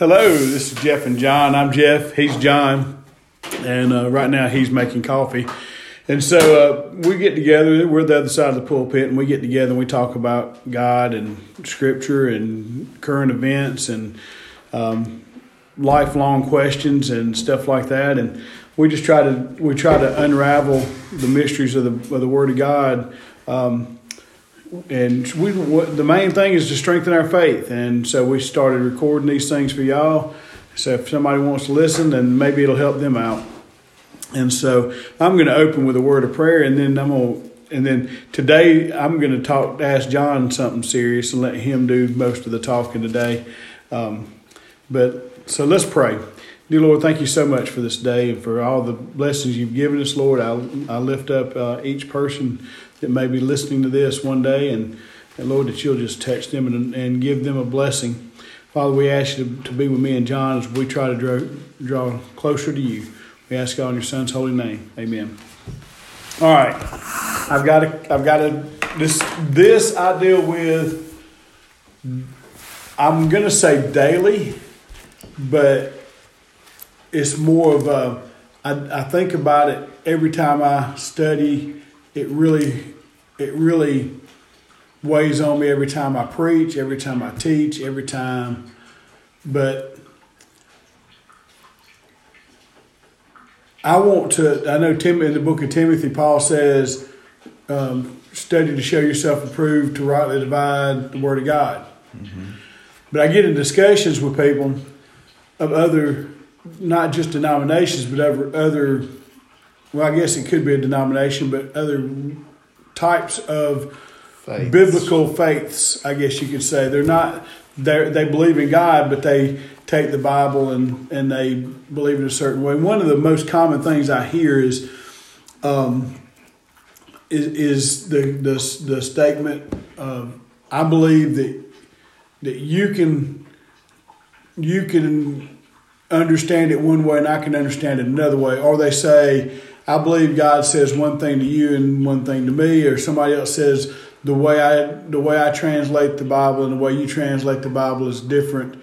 Hello, this is Jeff and John. I'm Jeff. He's John, and uh, right now he's making coffee. And so uh, we get together. We're the other side of the pulpit, and we get together and we talk about God and Scripture and current events and um, lifelong questions and stuff like that. And we just try to we try to unravel the mysteries of the of the Word of God. Um, and we the main thing is to strengthen our faith. And so we started recording these things for y'all. So if somebody wants to listen, then maybe it'll help them out. And so I'm going to open with a word of prayer, and then I'm going to, and then today I'm going to talk, ask John something serious, and let him do most of the talking today. Um, but so let's pray. Dear Lord, thank you so much for this day and for all the blessings you've given us, Lord. I, I lift up uh, each person that may be listening to this one day, and, and Lord, that you'll just touch them and, and give them a blessing. Father, we ask you to, to be with me and John as we try to draw, draw closer to you. We ask God in your Son's holy name. Amen. All right, I've got to, I've got to, this, this I deal with, I'm going to say daily, but it's more of a, I, I think about it every time I study. It really, it really weighs on me every time I preach, every time I teach, every time. But I want to. I know Tim in the book of Timothy, Paul says, um, "Study to show yourself approved, to rightly divide the word of God." Mm-hmm. But I get in discussions with people of other, not just denominations, but other, other. Well, I guess it could be a denomination, but other types of faiths. biblical faiths. I guess you could say they're not. They they believe in God, but they take the Bible and, and they believe in a certain way. One of the most common things I hear is um, is, is the, the the statement of I believe that that you can you can understand it one way and I can understand it another way, or they say I believe God says one thing to you and one thing to me, or somebody else says the way I the way I translate the Bible and the way you translate the Bible is different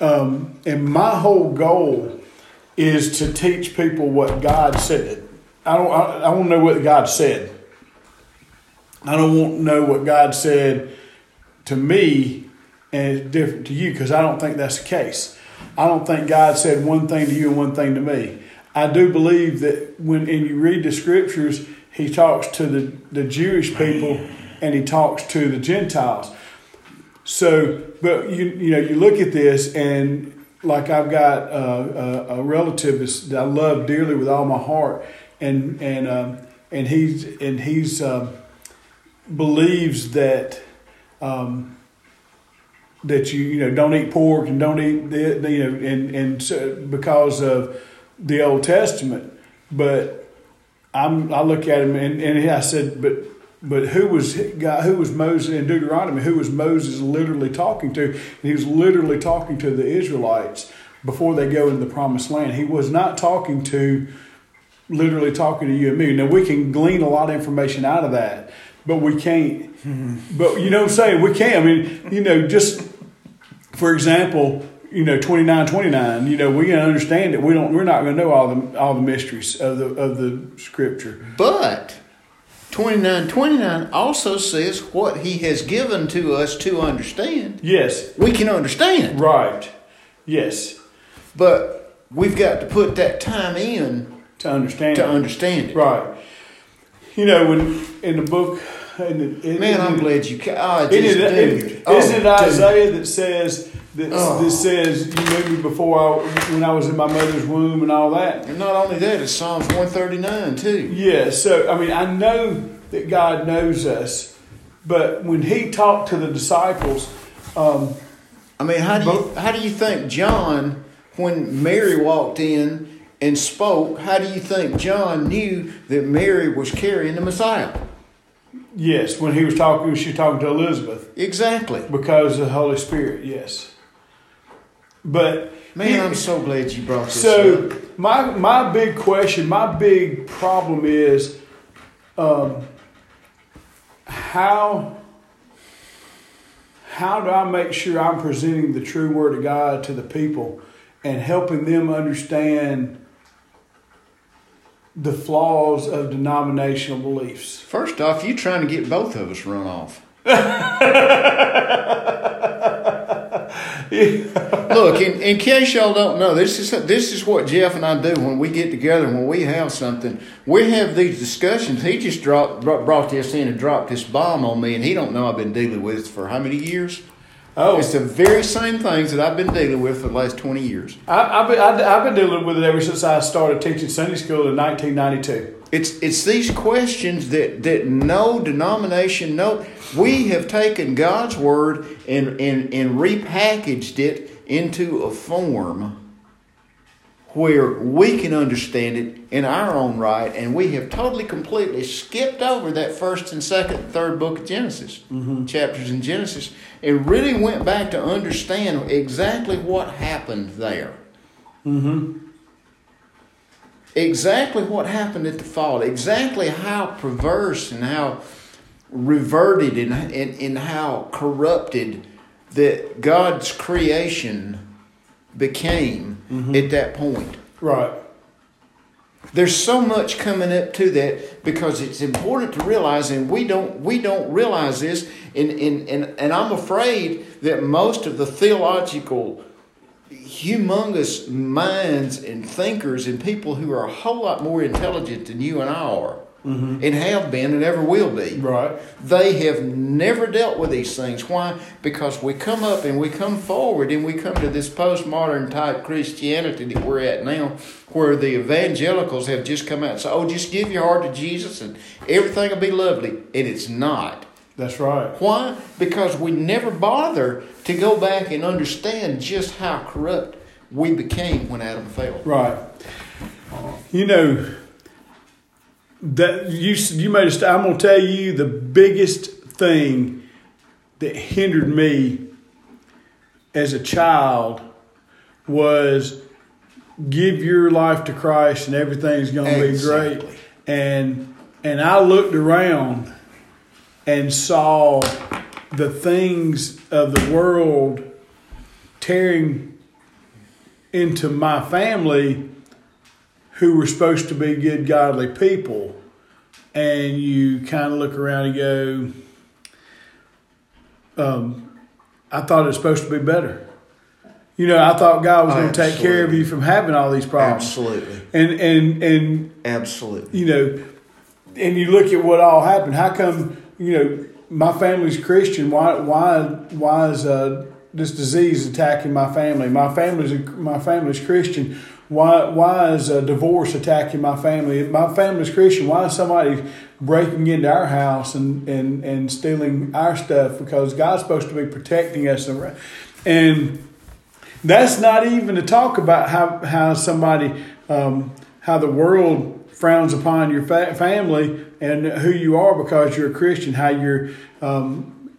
um, and my whole goal is to teach people what God said. I don't. I, I want know what God said. I don't want to know what God said to me and it's different to you because I don't think that's the case. I don't think God said one thing to you and one thing to me. I do believe that when and you read the scriptures, He talks to the, the Jewish people and He talks to the Gentiles. So, but you you know you look at this and like I've got a, a, relative that I love dearly with all my heart, and and um, and he's and he's um, believes that um, that you you know don't eat pork and don't eat the, you know and and so because of the Old Testament, but I'm I look at him and, and I said, but but who was God, who was Moses in Deuteronomy? Who was Moses literally talking to? And he was literally talking to the Israelites before they go into the promised land. He was not talking to literally talking to you and me. Now we can glean a lot of information out of that, but we can't. But you know what I'm saying? We can't. I mean, you know, just for example, you know, 29, 29, you know, we can understand it. We don't, we're not going to know all the, all the mysteries of the, of the scripture. But 29 29 also says what he has given to us to understand. Yes. We can understand. Right. Yes. But we've got to put that time in to understand to it. understand it. Right. You know, when in the book in the, in, Man, I'm glad you can. Oh, just, isn't it, oh, dude. Oh, isn't it Isaiah that says that, oh. that says you knew me before I, when I was in my mother's womb and all that. And not only that, it's Psalms one thirty nine too. Yeah, so I mean, I know that God knows us, but when He talked to the disciples, um, I mean, how do you how do you think John, when Mary walked in and spoke, how do you think John knew that Mary was carrying the Messiah? Yes, when he was talking, she was talking to Elizabeth. Exactly. Because of the Holy Spirit, yes. But man, I'm so glad you brought this so up. my my big question, my big problem is um, how how do I make sure I'm presenting the true word of God to the people and helping them understand the flaws of denominational beliefs? First off, you're trying to get both of us run off. Look, in, in case y'all don't know, this is this is what Jeff and I do when we get together. When we have something, we have these discussions. He just dropped brought this in and dropped this bomb on me, and he don't know I've been dealing with it for how many years. Oh, it's the very same things that I've been dealing with for the last twenty years. I, have been, I, I've been dealing with it ever since I started teaching Sunday school in 1992. It's it's these questions that that no denomination, no we have taken God's word and, and, and repackaged it into a form where we can understand it in our own right, and we have totally, completely skipped over that first and second and third book of Genesis, mm-hmm. chapters in Genesis, and really went back to understand exactly what happened there. Mm-hmm. Exactly what happened at the fall, exactly how perverse and how reverted and, and, and how corrupted that God's creation became mm-hmm. at that point. Right. There's so much coming up to that because it's important to realize, and we don't we don't realize this, and and, and, and I'm afraid that most of the theological humongous minds and thinkers and people who are a whole lot more intelligent than you and I are mm-hmm. and have been and ever will be. Right. They have never dealt with these things. Why? Because we come up and we come forward and we come to this postmodern type Christianity that we're at now, where the evangelicals have just come out and said, "Oh, just give your heart to Jesus and everything will be lovely," and it's not. That's right. Why? Because we never bother to go back and understand just how corrupt we became when Adam fell. Right. You know, that you you made a I'm gonna tell you the biggest thing that hindered me as a child was give your life to Christ and everything's gonna exactly. be great. And and I looked around and saw the things of the world tearing into my family who were supposed to be good, godly people, and you kind of look around and go, um, I thought it was supposed to be better. You know, I thought God was going to take care of you from having all these problems. Absolutely. And and and absolutely. You know, and you look at what all happened. How come you know my family's Christian? Why why why is uh, this disease attacking my family? My family's my family's Christian why, why is a divorce attacking my family? My family's Christian. Why is somebody breaking into our house and, and, and stealing our stuff? Because God's supposed to be protecting us. And that's not even to talk about how, how somebody, um, how the world frowns upon your fa- family and who you are because you're a Christian, how you're, um,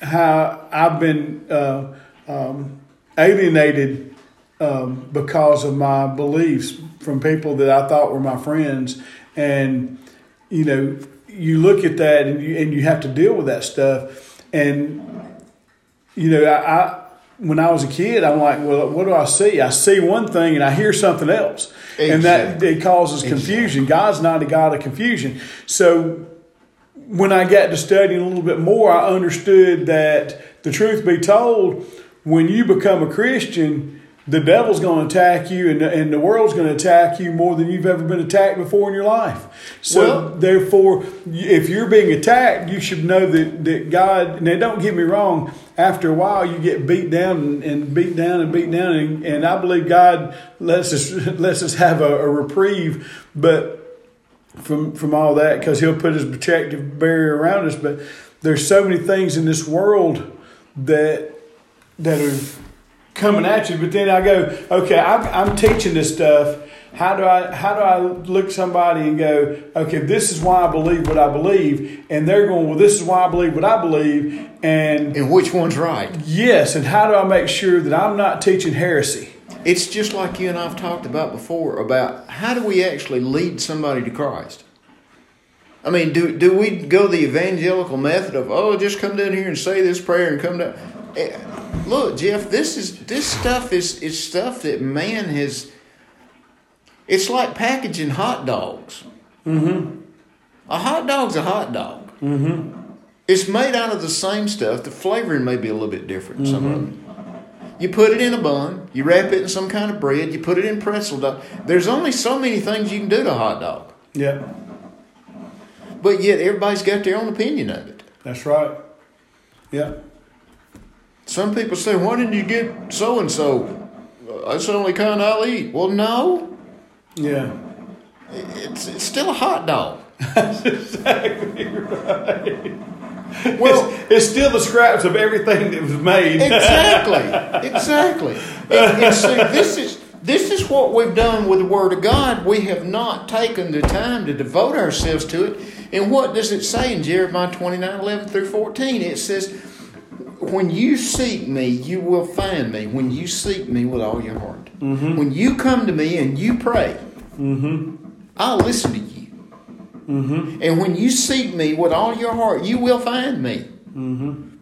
how I've been uh, um, alienated um, because of my beliefs from people that I thought were my friends. And, you know, you look at that and you, and you have to deal with that stuff. And, you know, I, I when I was a kid, I'm like, well, what do I see? I see one thing and I hear something else. Exactly. And that it causes confusion. Exactly. God's not a God of confusion. So when I got to studying a little bit more, I understood that the truth be told, when you become a Christian, the devil's going to attack you and, and the world's going to attack you more than you've ever been attacked before in your life. So, well, therefore, if you're being attacked, you should know that, that God, now don't get me wrong, after a while you get beat down and, and beat down and beat down. And, and, I believe God lets us, lets us have a, a reprieve, but from, from all that, because He'll put His protective barrier around us. But there's so many things in this world that that are coming at you. But then I go, okay, I'm, I'm teaching this stuff. How do I how do I look somebody and go, okay, this is why I believe what I believe, and they're going, well, this is why I believe what I believe, and and which one's right? Yes, and how do I make sure that I'm not teaching heresy? It's just like you and I've talked about before about how do we actually lead somebody to Christ. I mean, do do we go the evangelical method of oh, just come down here and say this prayer and come down? Eh, Look, Jeff, this is this stuff is is stuff that man has. It's like packaging hot dogs. Mm-hmm. A hot dog's a hot dog. Mm-hmm. It's made out of the same stuff. The flavoring may be a little bit different. Mm-hmm. Some of them. You put it in a bun. You wrap it in some kind of bread. You put it in pretzel dough. There's only so many things you can do to a hot dog. Yeah. But yet everybody's got their own opinion of it. That's right. Yeah. Some people say, "Why didn't you get so and so?" That's the only kind I'll eat. Well, no. Yeah. It's it's still a hot dog. That's exactly right. Well, it's, it's, still the scraps of everything that was made. exactly, exactly. And, and see, this is this is what we've done with the Word of God. We have not taken the time to devote ourselves to it. And what does it say in Jeremiah 29 11 through 14? It says, When you seek me, you will find me. When you seek me with all your heart. Mm-hmm. When you come to me and you pray, mm-hmm. I'll listen to you. Mm-hmm. And when you seek me with all your heart, you will find me. Mm-hmm.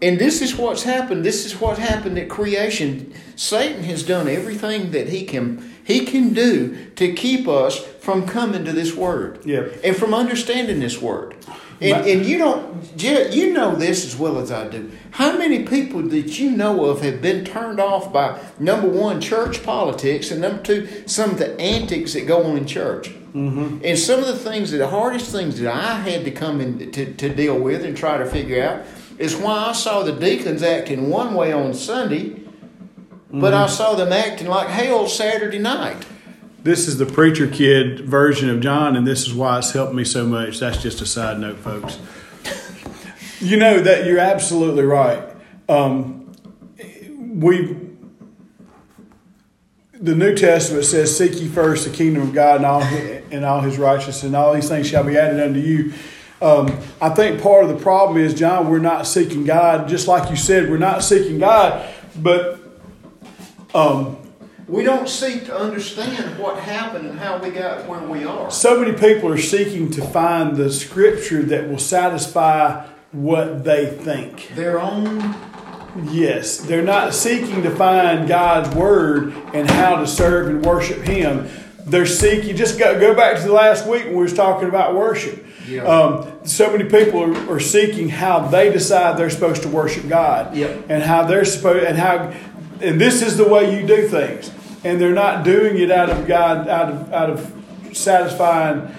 And this is what's happened. This is what happened at creation. Satan has done everything that he can he can do to keep us from coming to this word yeah. and from understanding this word. And, and you don't you know this as well as I do. How many people that you know of have been turned off by number one church politics and number two some of the antics that go on in church? Mm-hmm. And some of the things, that, the hardest things that I had to come in to, to deal with and try to figure out is why I saw the deacons acting one way on Sunday, mm-hmm. but I saw them acting like hell Saturday night. This is the preacher kid version of John, and this is why it's helped me so much. That's just a side note, folks. you know that you're absolutely right. Um, we the New Testament says, "Seek ye first the kingdom of God and all his, and all His righteousness, and all these things shall be added unto you." Um, I think part of the problem is, John, we're not seeking God. Just like you said, we're not seeking God, but um, we don't seek to understand what happened and how we got where we are. So many people are seeking to find the scripture that will satisfy what they think. Their own Yes, they're not seeking to find God's word and how to serve and worship Him. They're seeking. Just go, go back to the last week when we was talking about worship. Yeah. Um, so many people are, are, seeking how they decide they're supposed to worship God, yep. and how they're supposed and how and this is the way you do things, and they're not doing it out of God out of out of satisfying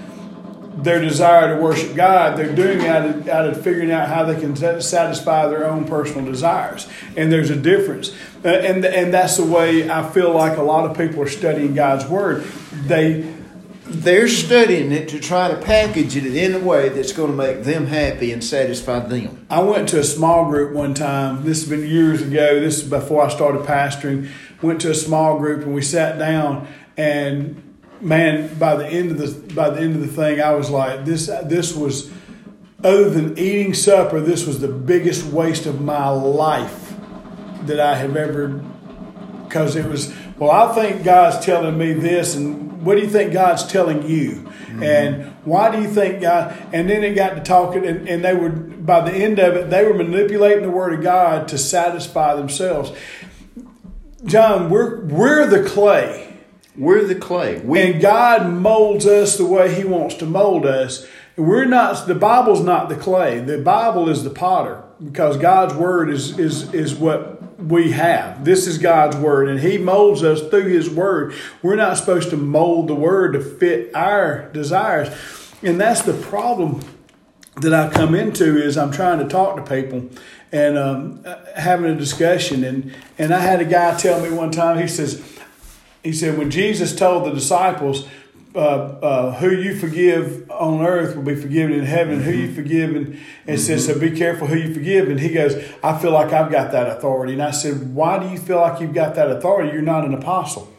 their desire to worship God, they're doing it out of, out of figuring out how they can satisfy their own personal desires. And there's a difference. Uh, and, and that's the way I feel like a lot of people are studying God's Word. They, they're studying it to try to package it in a way that's going to make them happy and satisfy them. I went to a small group one time. This has been years ago. This is before I started pastoring. Went to a small group and we sat down and man, by the end of the by the end of the thing, I was like, this this was other than eating supper, this was the biggest waste of my life that I have ever. Because it was, well, I think God's telling me this, and what do you think God's telling you? Mm-hmm. And why do you think God? And then it got to talking, and, and they were by the end of it, they were manipulating the Word of God to satisfy themselves. John, we're we're the clay we're the clay. We, and God molds us the way He wants to mold us. We're not. The Bible's not the clay. The Bible is the potter because God's word is is is what we have. This is God's word, and He molds us through His word. We're not supposed to mold the word to fit our desires, and that's the problem that I come into. Is I'm trying to talk to people and um, having a discussion, and and I had a guy tell me one time. He says he said, when Jesus told the disciples, uh, uh, who you forgive on earth will be forgiven in heaven. Mm-hmm. Who you forgive, and, and mm-hmm. says, so be careful who you forgive. And he goes, I feel like I've got that authority. And I said, why do you feel like you've got that authority? You're not an apostle.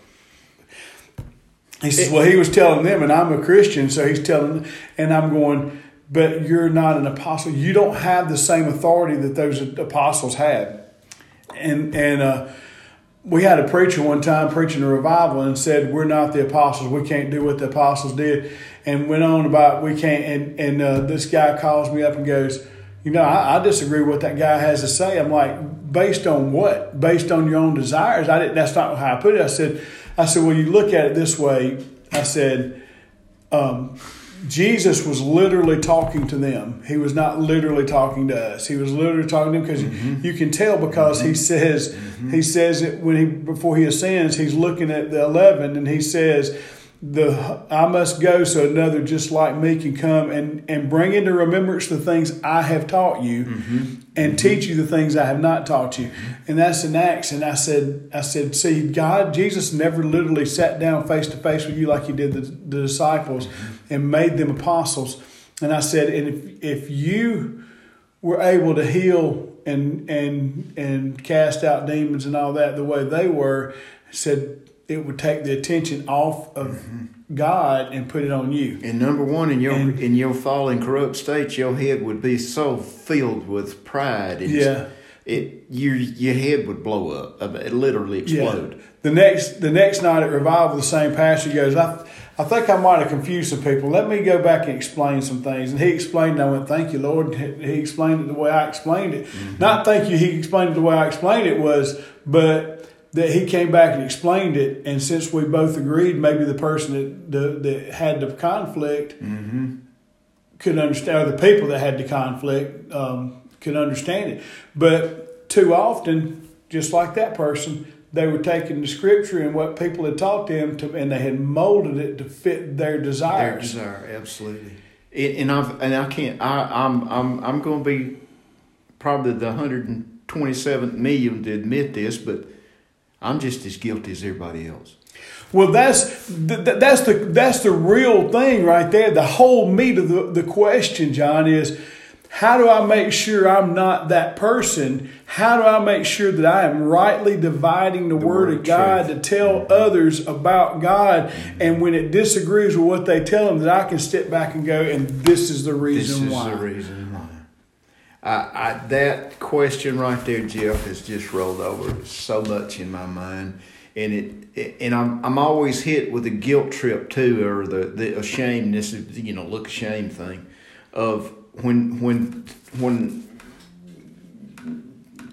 He says, well, he was telling them, and I'm a Christian, so he's telling, and I'm going, but you're not an apostle. You don't have the same authority that those apostles had. And, and, uh, we had a preacher one time preaching a revival and said we're not the apostles we can't do what the apostles did and went on about we can't and, and uh, this guy calls me up and goes you know, I, I disagree with what that guy has to say. I'm like, based on what? Based on your own desires? I didn't. That's not how I put it. I said, I said, well, you look at it this way. I said, um, Jesus was literally talking to them. He was not literally talking to us. He was literally talking to them because mm-hmm. you can tell because mm-hmm. he says mm-hmm. he says it when he before he ascends. He's looking at the eleven and he says the I must go so another just like me can come and, and bring into remembrance the things I have taught you mm-hmm. and mm-hmm. teach you the things I have not taught you. And that's in Acts. And I said, I said, see, God, Jesus never literally sat down face to face with you like he did the, the disciples mm-hmm. and made them apostles. And I said, and if if you were able to heal and and and cast out demons and all that the way they were, said it would take the attention off of mm-hmm. God and put it on you. And number one, in your and, in your fallen corrupt state, your head would be so filled with pride. And yeah. It your your head would blow up. It literally explode. Yeah. The next the next night at revival, the same pastor goes, I I think I might have confused some people. Let me go back and explain some things. And he explained, and I went, Thank you, Lord. He explained it the way I explained it. Mm-hmm. Not thank you, he explained it the way I explained it was, but that he came back and explained it, and since we both agreed, maybe the person that the, that had the conflict mm-hmm. could understand, or the people that had the conflict um, could understand it. But too often, just like that person, they were taking the scripture and what people had taught them to, and they had molded it to fit their desires. Their desire, absolutely. and I've and I can't. I, I'm I'm I'm going to be probably the 127th million to admit this, but I'm just as guilty as everybody else. Well, that's that's the that's the real thing right there. The whole meat of the, the question, John, is how do I make sure I'm not that person? How do I make sure that I am rightly dividing the, the word, word, of God truth. to tell mm-hmm. others about God? Mm-hmm. And when it disagrees with what they tell them, that I can step back and go, and this is the reason this why. This is the reason why. I, I, that question right there, Jeff, has just rolled over so much in my mind, and it, it, and I'm I'm always hit with the guilt trip too, or the the ashamedness, you know, look ashamed thing, of when when when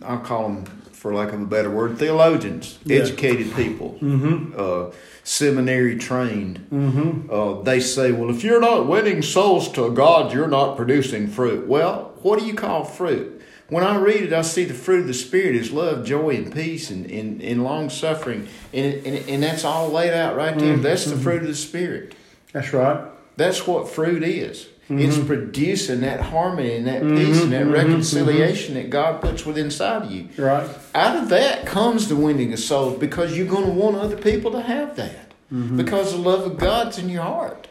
I'll call them for lack of a better word, theologians, yeah. educated people, mm-hmm. uh, seminary trained. Mm-hmm. Uh, they say, well, if you're not winning souls to God, you're not producing fruit. Well, what do you call fruit? When I read it, I see the fruit of the Spirit is love, joy, and peace, and, and, and long suffering. And, and, and that's all laid out right there. Mm-hmm. That's the fruit of the Spirit. That's right. That's what fruit is. Mm-hmm. It's producing that harmony and that mm-hmm. peace and that mm-hmm. reconciliation that God puts within inside of you. Right. Out of that comes the winning of souls because you're going to want other people to have that. Mm-hmm. Because the love of God's in your heart.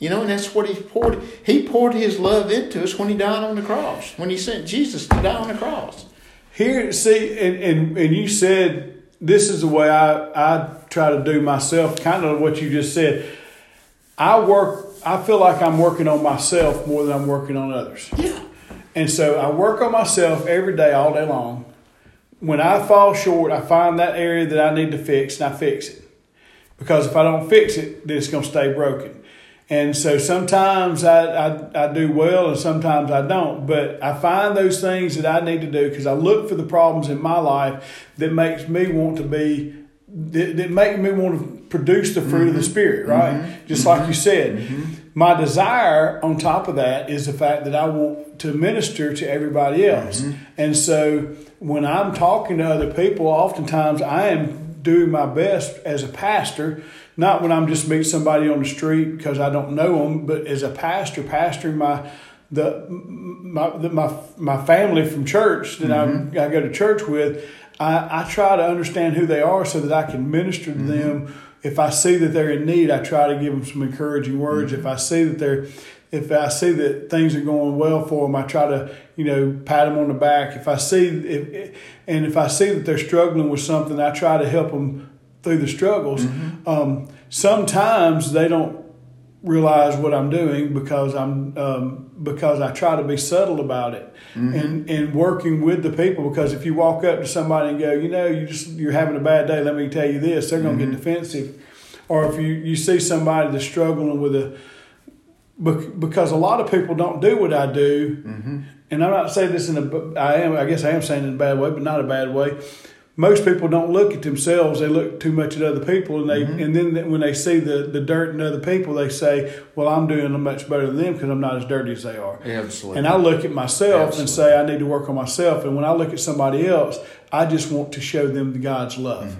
You know, and that's what he poured. He poured his love into us when he died on the cross. When he sent Jesus to die on the cross. Here, see, and, and, and you said this is the way I, I try to do myself, kind of what you just said. I work I feel like I'm working on myself more than I'm working on others. Yeah. And so I work on myself every day, all day long. When I fall short, I find that area that I need to fix and I fix it. Because if I don't fix it, then it's going to stay broken. And so sometimes I, I, I, do well and sometimes I don't. But I find those things that I need to do because I look for the problems in my life that makes me want to be that, that make me want to produce the fruit mm-hmm. of the mm-hmm. spirit, right? Mm-hmm. Just mm-hmm. like you said. Mm-hmm. My desire on top of that is the fact that I want to minister to everybody else. Mm-hmm. And so when I'm talking to other people, oftentimes I am doing my best as a pastor, not when I'm just meeting somebody on the street because I don't know them, but as a pastor, pastoring my the my the, my my family from church that I I go to church with I, I try to understand who they are so that I can minister to mm-hmm. them. If I see that they're in need, I try to give them some encouraging words. Mm-hmm. If I see that they're if I see that things are going well for them, I try to, you know, pat them on the back. If I see, if, and if I see that they're struggling with something, I try to help them through the struggles. Mm-hmm. Um, sometimes they don't realize what I'm doing because I'm um, because I try to be subtle about it mm-hmm. and and working with the people because if you walk up to somebody and go you know you just you're having a bad day let me tell you this they're going to mm-hmm. get defensive or if you you see somebody that's struggling with a because a lot of people don't do what I do mm-hmm. and I'm not saying this in a, I am, I guess I am saying it in a bad way, but not a bad way. Most people don't look at themselves; they look too much at other people, and they, Mm-hmm. and then when they see the the dirt in other people, they say, "Well, I'm doing much better than them because I'm not as dirty as they are." Absolutely. And I look at myself and say, I need to work on myself. And when I look at somebody else, I just want to show them God's love.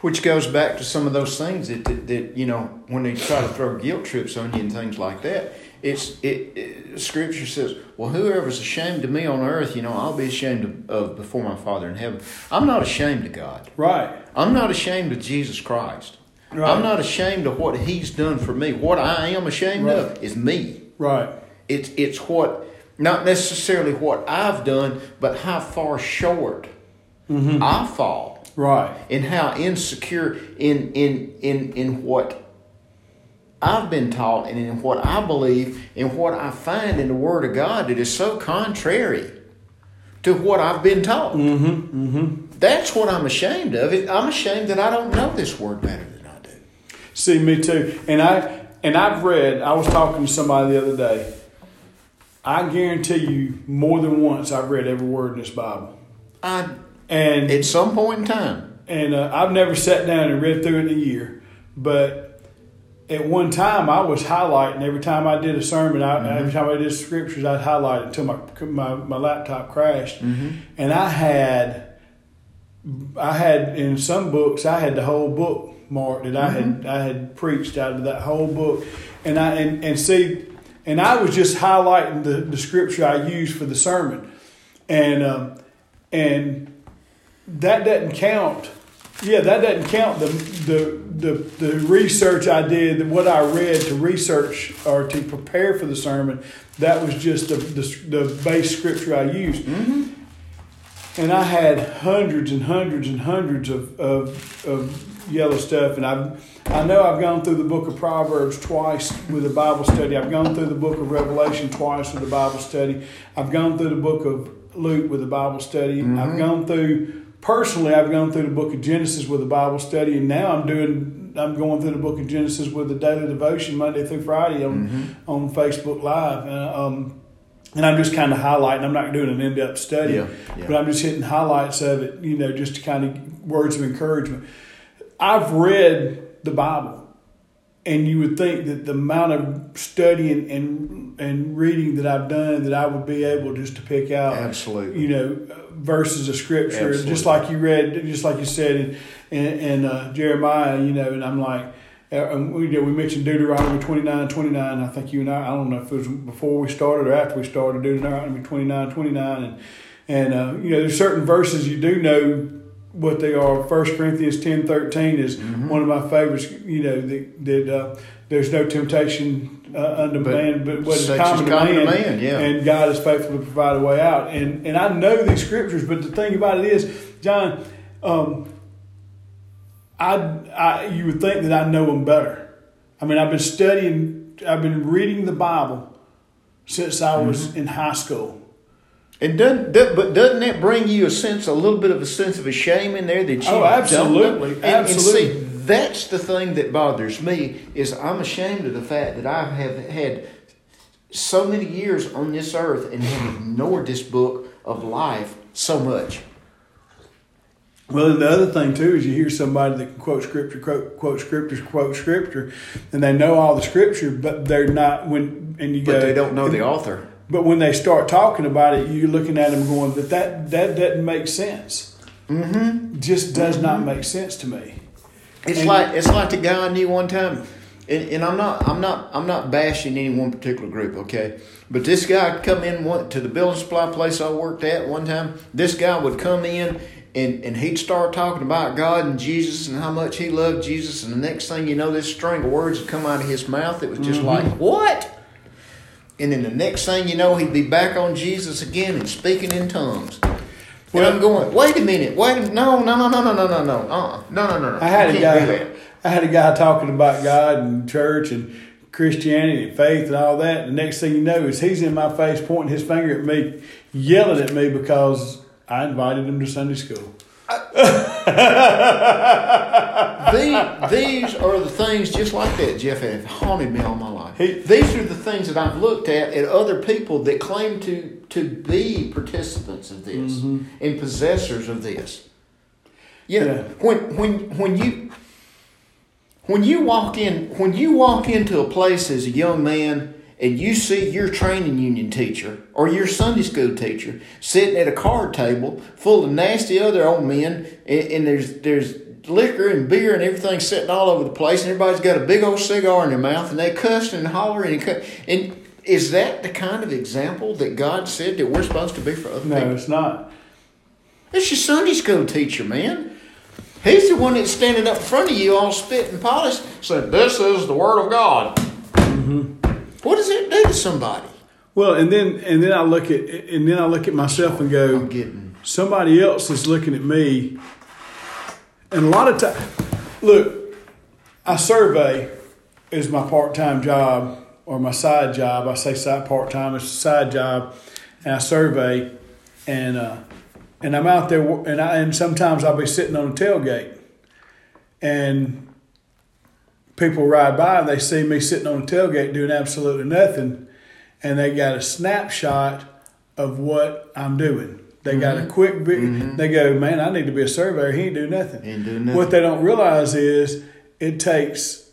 Which goes back to some of those things that, that, that you know when they try to throw guilt trips on you and things like that. It's it, it. Scripture says, "Well, whoever's ashamed of me on earth, you know, I'll be ashamed of, of before my Father in heaven." I'm not ashamed of God. Right. I'm not ashamed of Jesus Christ. Right. I'm not ashamed of what He's done for me. What I am ashamed Right. of is me. Right. It's it's what not necessarily what I've done, but how far short mm-hmm. I fall Right. and how insecure in in in in what I've been taught and in what I believe and what I find in the Word of God that is so contrary to what I've been taught. Mm-hmm, mm-hmm. That's what I'm ashamed of. I'm ashamed that I don't know this Word better than I do. See, me too. And I and I've read. I was talking to somebody the other day. I guarantee you, more than once, I've read every word in this Bible. I And at some point in time, and uh, I've never sat down and read through it in a year, but at one time I was highlighting every time I did a sermon. I, mm-hmm. Every time I did scriptures, I'd highlight it until my my, my laptop crashed, mm-hmm. and I had I had in some books I had the whole book marked that I had mm-hmm. I had preached out of that whole book, and I and, and see, and I was just highlighting the, the scripture I used for the sermon, and um, and that doesn't count. Yeah, that doesn't count the the the, the research I did, what I read to research or to prepare for the sermon. That was just the the, the base scripture I used. Mm-hmm. And I had hundreds and hundreds and hundreds of, of, of yellow stuff. And I've, I know I've gone through the book of Proverbs twice with a Bible study. I've gone through the book of Revelation twice with a Bible study. I've gone through the book of Luke with a Bible study. Mm-hmm. I've gone through personally. I've gone through the book of Genesis with a Bible study, and now I'm doing. I'm going through the book of Genesis with a daily devotion Monday through Friday on on Facebook Live. Uh, um, and I'm just kind of highlighting. I'm not doing an in-depth study, Yeah, yeah. but I'm just hitting highlights of it. You know, just to kind of words of encouragement. I've read the Bible, and you would think that the amount of studying and and reading that I've done, that I would be able just to pick out, Absolutely. you know, verses of scripture, Absolutely. just like you read, just like you said in in, in uh, Jeremiah. You know, and I'm like. Uh, and we, you know, we mentioned Deuteronomy 29, 29. I think you and I, I don't know if it was before we started or after we started, Deuteronomy 29, 29. And, and uh, you know, there's certain verses you do know what they are. First Corinthians 10, 13 is Mm-hmm. one of my favorites, you know, that, that uh, there's no temptation uh, unto But man, but what is common, is to common to man. man, yeah. And God is faithful to provide a way out. And, and I know these scriptures, but the thing about it is, John, um, I, I you would think that I know them better. I mean, I've been studying, I've been reading the Bible since I was Mm-hmm. in high school. And doesn't, does, but doesn't that bring you a sense, a little bit of a sense of a shame in there that you Oh, absolutely? And, absolutely. And see, that's the thing that bothers me is I'm ashamed of the fact that I have had so many years on this earth and have ignored this book of life so much. Well, and the other thing too is you hear somebody that can quote scripture, quote, quote scripture, quote scripture, and they know all the scripture, but they're not when and you But go. they don't know the author. But when they start talking about it, you're looking at them going, "But that that doesn't make sense. Mm-hmm. Just does not make sense to me." It's And- like it's like the guy I knew one time, and, and I'm not I'm not I'm not bashing any one particular group, okay? But this guy come in one, to the building supply place I worked at one time. This guy would come in and, and he'd start talking about God and Jesus and how much he loved Jesus, and the next thing you know, this string of words would come out of his mouth. It was just mm-hmm. like what? And then the next thing you know, he'd be back on Jesus again and speaking in tongues. Well, and I'm going, wait a minute, wait. No, no, no, no, no, no, no, no. Uh. No, no, no, no. I had a guy I had a guy talking about God and church and Christianity and faith and all that. The next thing you know is he's in my face pointing his finger at me, yelling at me because I invited him to Sunday school the, these are the things just like that, Jeff, have haunted me all my life. He- these are the things that I've looked at at other people that claim to, to be participants of this Mm-hmm. and possessors of this. You know, Yeah. when when when you when you walk in when you walk into a place as a young man and you see your training union teacher or your Sunday school teacher sitting at a card table full of nasty other old men and, and there's there's liquor and beer and everything sitting all over the place and everybody's got a big old cigar in their mouth and they cussing and hollering and cu- and is that the kind of example that God said that we're supposed to be for other No, people? No, it's not. It's your Sunday school teacher, man. He's the one that's standing up in front of you all spit and polished, saying, This is the Word of God. Mm-hmm. What does it do to somebody? Well, and then and then I look at and then I look at myself and go, I'm getting. somebody else is looking at me, and a lot of time, look, I survey is my part time job or my side job. I say side part time, it's a side job, and I survey, and uh, and I'm out there, and I and sometimes I'll be sitting on a tailgate, and people ride by and they see me sitting on a tailgate doing absolutely nothing, and they got a snapshot of what I'm doing. They got a mm-hmm. quick, vi- mm-hmm. they go, man, I need to be a surveyor. He ain't do nothing. Ain't do nothing. What they don't realize is it takes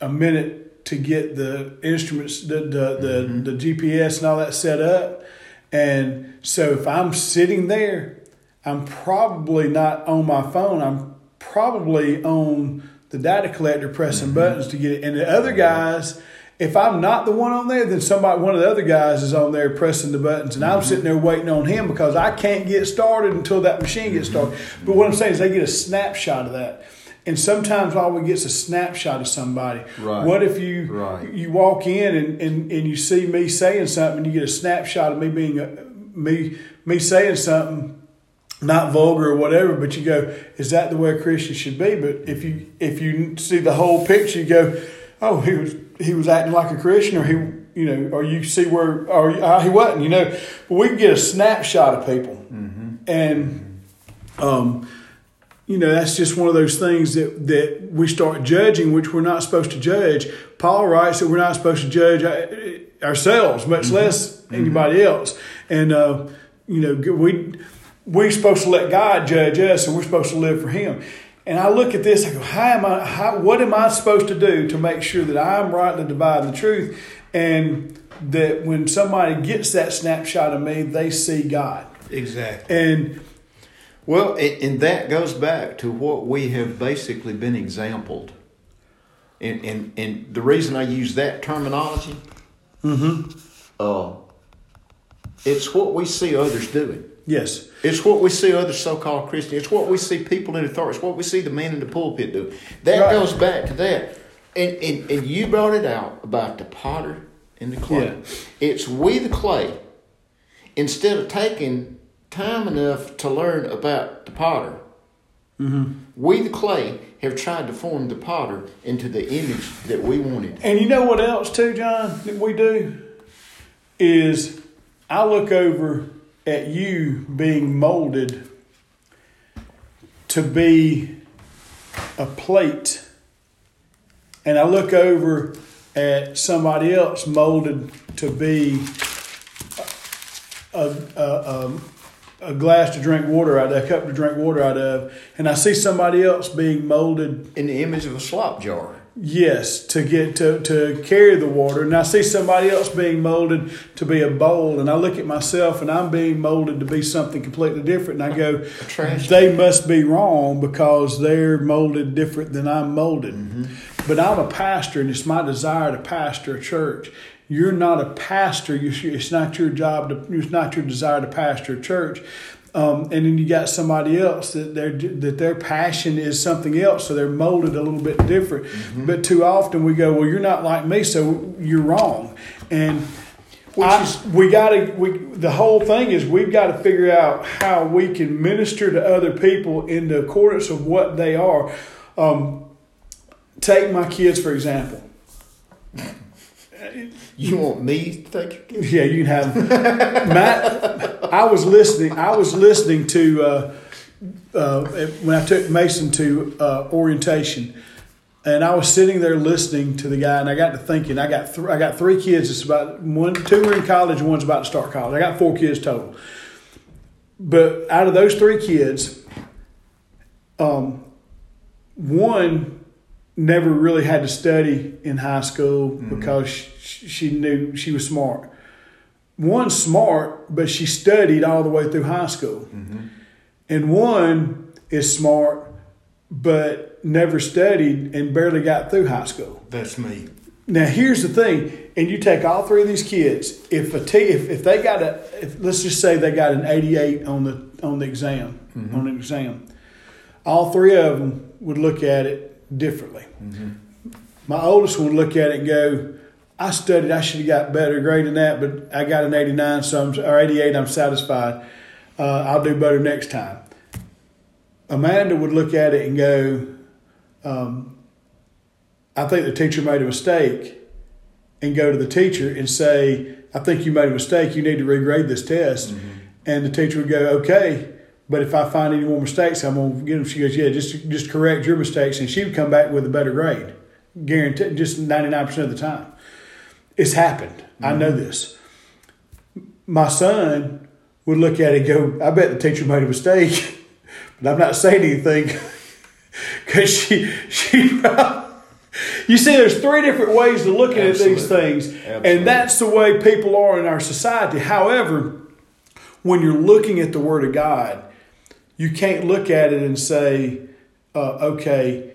a minute to get the instruments, the the, the, mm-hmm. the GPS and all that set up. And so if I'm sitting there, I'm probably not on my phone. I'm probably on the data collector pressing buttons to get it. And the other guys, if I'm not the one on there, then somebody, one of the other guys is on there pressing the buttons, and I'm mm-hmm. sitting there waiting on him because I can't get started until that machine gets mm-hmm. started. But what I'm saying is they get a snapshot of that. And sometimes all we get is a snapshot of somebody. Right. What if you Right. you walk in and, and, and you see me saying something and you get a snapshot of me being a, me me saying something not vulgar or whatever, but you go, is that the way a Christian should be? But if you if you see the whole picture, you go, oh, he was he was acting like a Christian, or he you know, or you see where or uh, he wasn't, you know. But we can get a snapshot of people, and um, you know that's just one of those things that that we start judging, which we're not supposed to judge. Paul writes that we're not supposed to judge uh, ourselves, much less anybody else, and uh, you know we we're supposed to let God judge us, and we're supposed to live for Him. And I look at this, I go, how am I? How, what am I supposed to do to make sure that I'm rightly dividing the truth, and that when somebody gets that snapshot of me, they see God. Exactly. And Well, and, and that goes back to what we have basically been exampled. And, and, and the reason I use that terminology, uh, it's what we see others doing. Yes, It's what we see other so-called Christians. It's what we see people in authority. It's what we see the men in the pulpit do. That Right. goes back to that. And, and and you brought it out about the potter and the clay. Yeah. It's we the clay. Instead of taking time enough to learn about the potter, mm-hmm. we the clay have tried to form the potter into the image that we wanted. And you know what else too, John, that we do is I look over at you being molded to be a plate, and I look over at somebody else molded to be a, a, a, um, a glass to drink water out of, a cup to drink water out of, and I see somebody else being molded In the image of a slop jar. Yes, to get to, to carry the water. And I see somebody else being molded to be a bowl, and I look at myself and I'm being molded to be something completely different. And I go, they must be wrong because they're molded different than I'm molded. Mm-hmm. But I'm a pastor, and it's my desire to pastor a church. You're not a pastor. You it's not your job to. It's not your desire to pastor a church. Um, and then you got somebody else that their that their passion is something else, so they're molded a little bit different. But too often we go, well, you're not like me, so you're wrong. And I, we got to. We the whole thing is we've got to figure out how we can minister to other people in the accordance of what they are. Um, take my kids for example. You want me to take your Yeah, you can have Matt. I was listening. I was listening to uh, uh, when I took Mason to uh, orientation, and I was sitting there listening to the guy, and I got to thinking. I got th- I got three kids. It's about one, two are in college, one's about to start college. I got four kids total. But out of those three kids, um, one never really had to study in high school mm-hmm. because she, she knew she was smart. One smart, but she studied all the way through high school. Mm-hmm. And one is smart, but never studied and barely got through high school. That's me. Now here's the thing, and you take all three of these kids. If a t- if, if they got a, if, let's just say they got an 88 on the on the exam mm-hmm. on the exam, all three of them would look at it differently. Mm-hmm. My oldest would look at it and go, "I studied. I should have got better grade than that, but I got an 89, so I'm, or 88. I'm satisfied. Uh, I'll do better next time." Amanda would look at it and go, um, "I think the teacher made a mistake," and go to the teacher and say, "I think you made a mistake. You need to regrade this test." Mm-hmm. And the teacher would go, "Okay." But if I find any more mistakes, I'm gonna get them. She goes, yeah, just just correct your mistakes, and she would come back with a better grade, guaranteed, just ninety nine percent of the time. It's happened. Mm-hmm. I know mm-hmm. this. My son would look at it and go, I bet the teacher made a mistake, but I'm not saying anything because she she. you see, there's three different ways to look at these things, Absolutely. and that's the way people are in our society. However, when you're looking at the Word of God you can't look at it and say, uh, okay,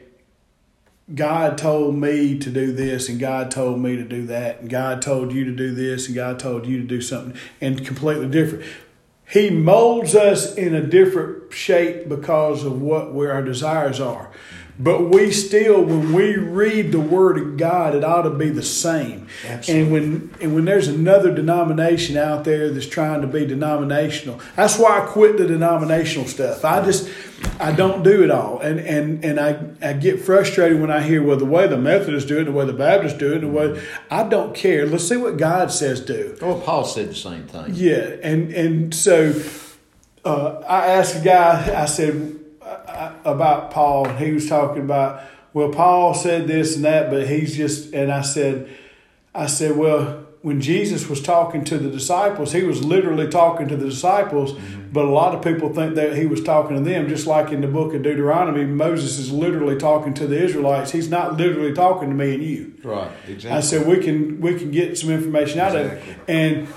God told me to do this, and God told me to do that, and God told you to do this, and God told you to do something, and completely different. He molds us in a different shape because of what where our desires are. But we still, when we read the Word of God, it ought to be the same. Absolutely. And when and when there's another denomination out there that's trying to be denominational, that's why I quit the denominational stuff. I just I don't do it all, and and and I I get frustrated when I hear well the way the Methodists do it, the way the Baptists do it, the way I don't care. Let's see what God says do. Well, Paul said the same thing. Yeah, and and so uh, I asked a guy. I said about Paul, and he was talking about, well, Paul said this and that, but he's just, and I said, I said, well, when Jesus was talking to the disciples, he was literally talking to the disciples, mm-hmm. but a lot of people think that he was talking to them, just like in the book of Deuteronomy, Moses is literally talking to the Israelites. He's not literally talking to me and you. Right, exactly. I said we can we can get some information out exactly. of it. And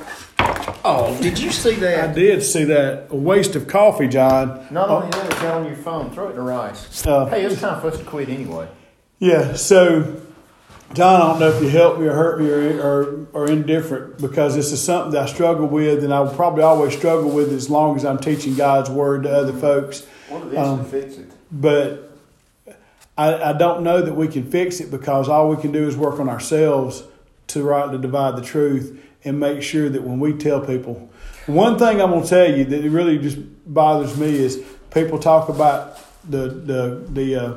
Oh, did you see that? I did see that. A waste of coffee, John. Not only that, it's on your phone. Throw it in the rice. Uh, hey, it's time for us to quit anyway. Yeah, so, John, I don't know if you help me or hurt me or, or, or indifferent because this is something that I struggle with and I will probably always struggle with as long as I'm teaching God's Word to other folks. What are these um, to fix it? But I, I don't know that we can fix it because all we can do is work on ourselves to rightly divide the truth and make sure that when we tell people, one thing I'm going to tell you that really just bothers me is people talk about the the the uh,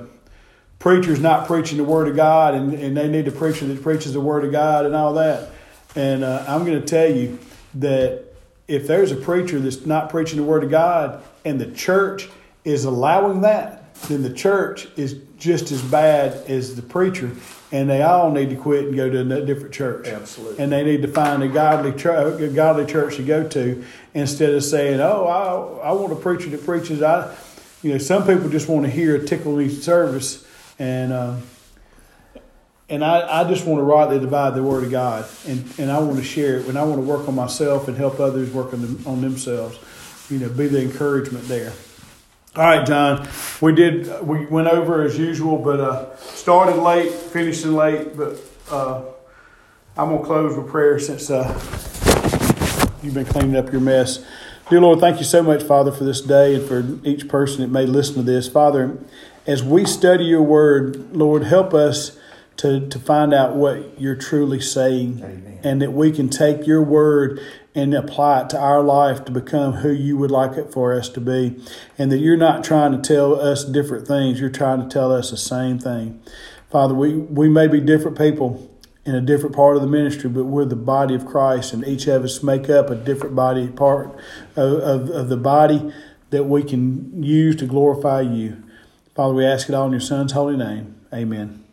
preachers not preaching the word of God and, and they need a preacher that preaches the word of God and all that. And uh, I'm going to tell you that if there's a preacher that's not preaching the word of God and the church is allowing that, then the church is just as bad as the preacher and they all need to quit and go to a different church. Absolutely. And they need to find a godly, a godly church to go to instead of saying, "Oh, I, I want a preacher that preaches." I, you know, some people just want to hear a tickly service, and uh, and I, I just want to rightly divide the word of God, and, and I want to share it, and I want to work on myself and help others work on, them, on themselves. You know, be the encouragement there. All right, John. We did. We went over as usual, but uh, started late, finishing late. But uh, I'm gonna close with prayer since uh, you've been cleaning up your mess. Dear Lord, thank you so much, Father, for this day and for each person that may listen to this. Father, as we study your word, Lord, help us to, to find out what you're truly saying Amen. and that we can take your word and apply it to our life to become who you would like it for us to be. And that you're not trying to tell us different things, you're trying to tell us the same thing. Father, we, we may be different people in a different part of the ministry, but we're the body of Christ, and each of us make up a different body part of, of, of the body. that we can use to glorify you. Father, we ask it all in your Son's holy name. Amen.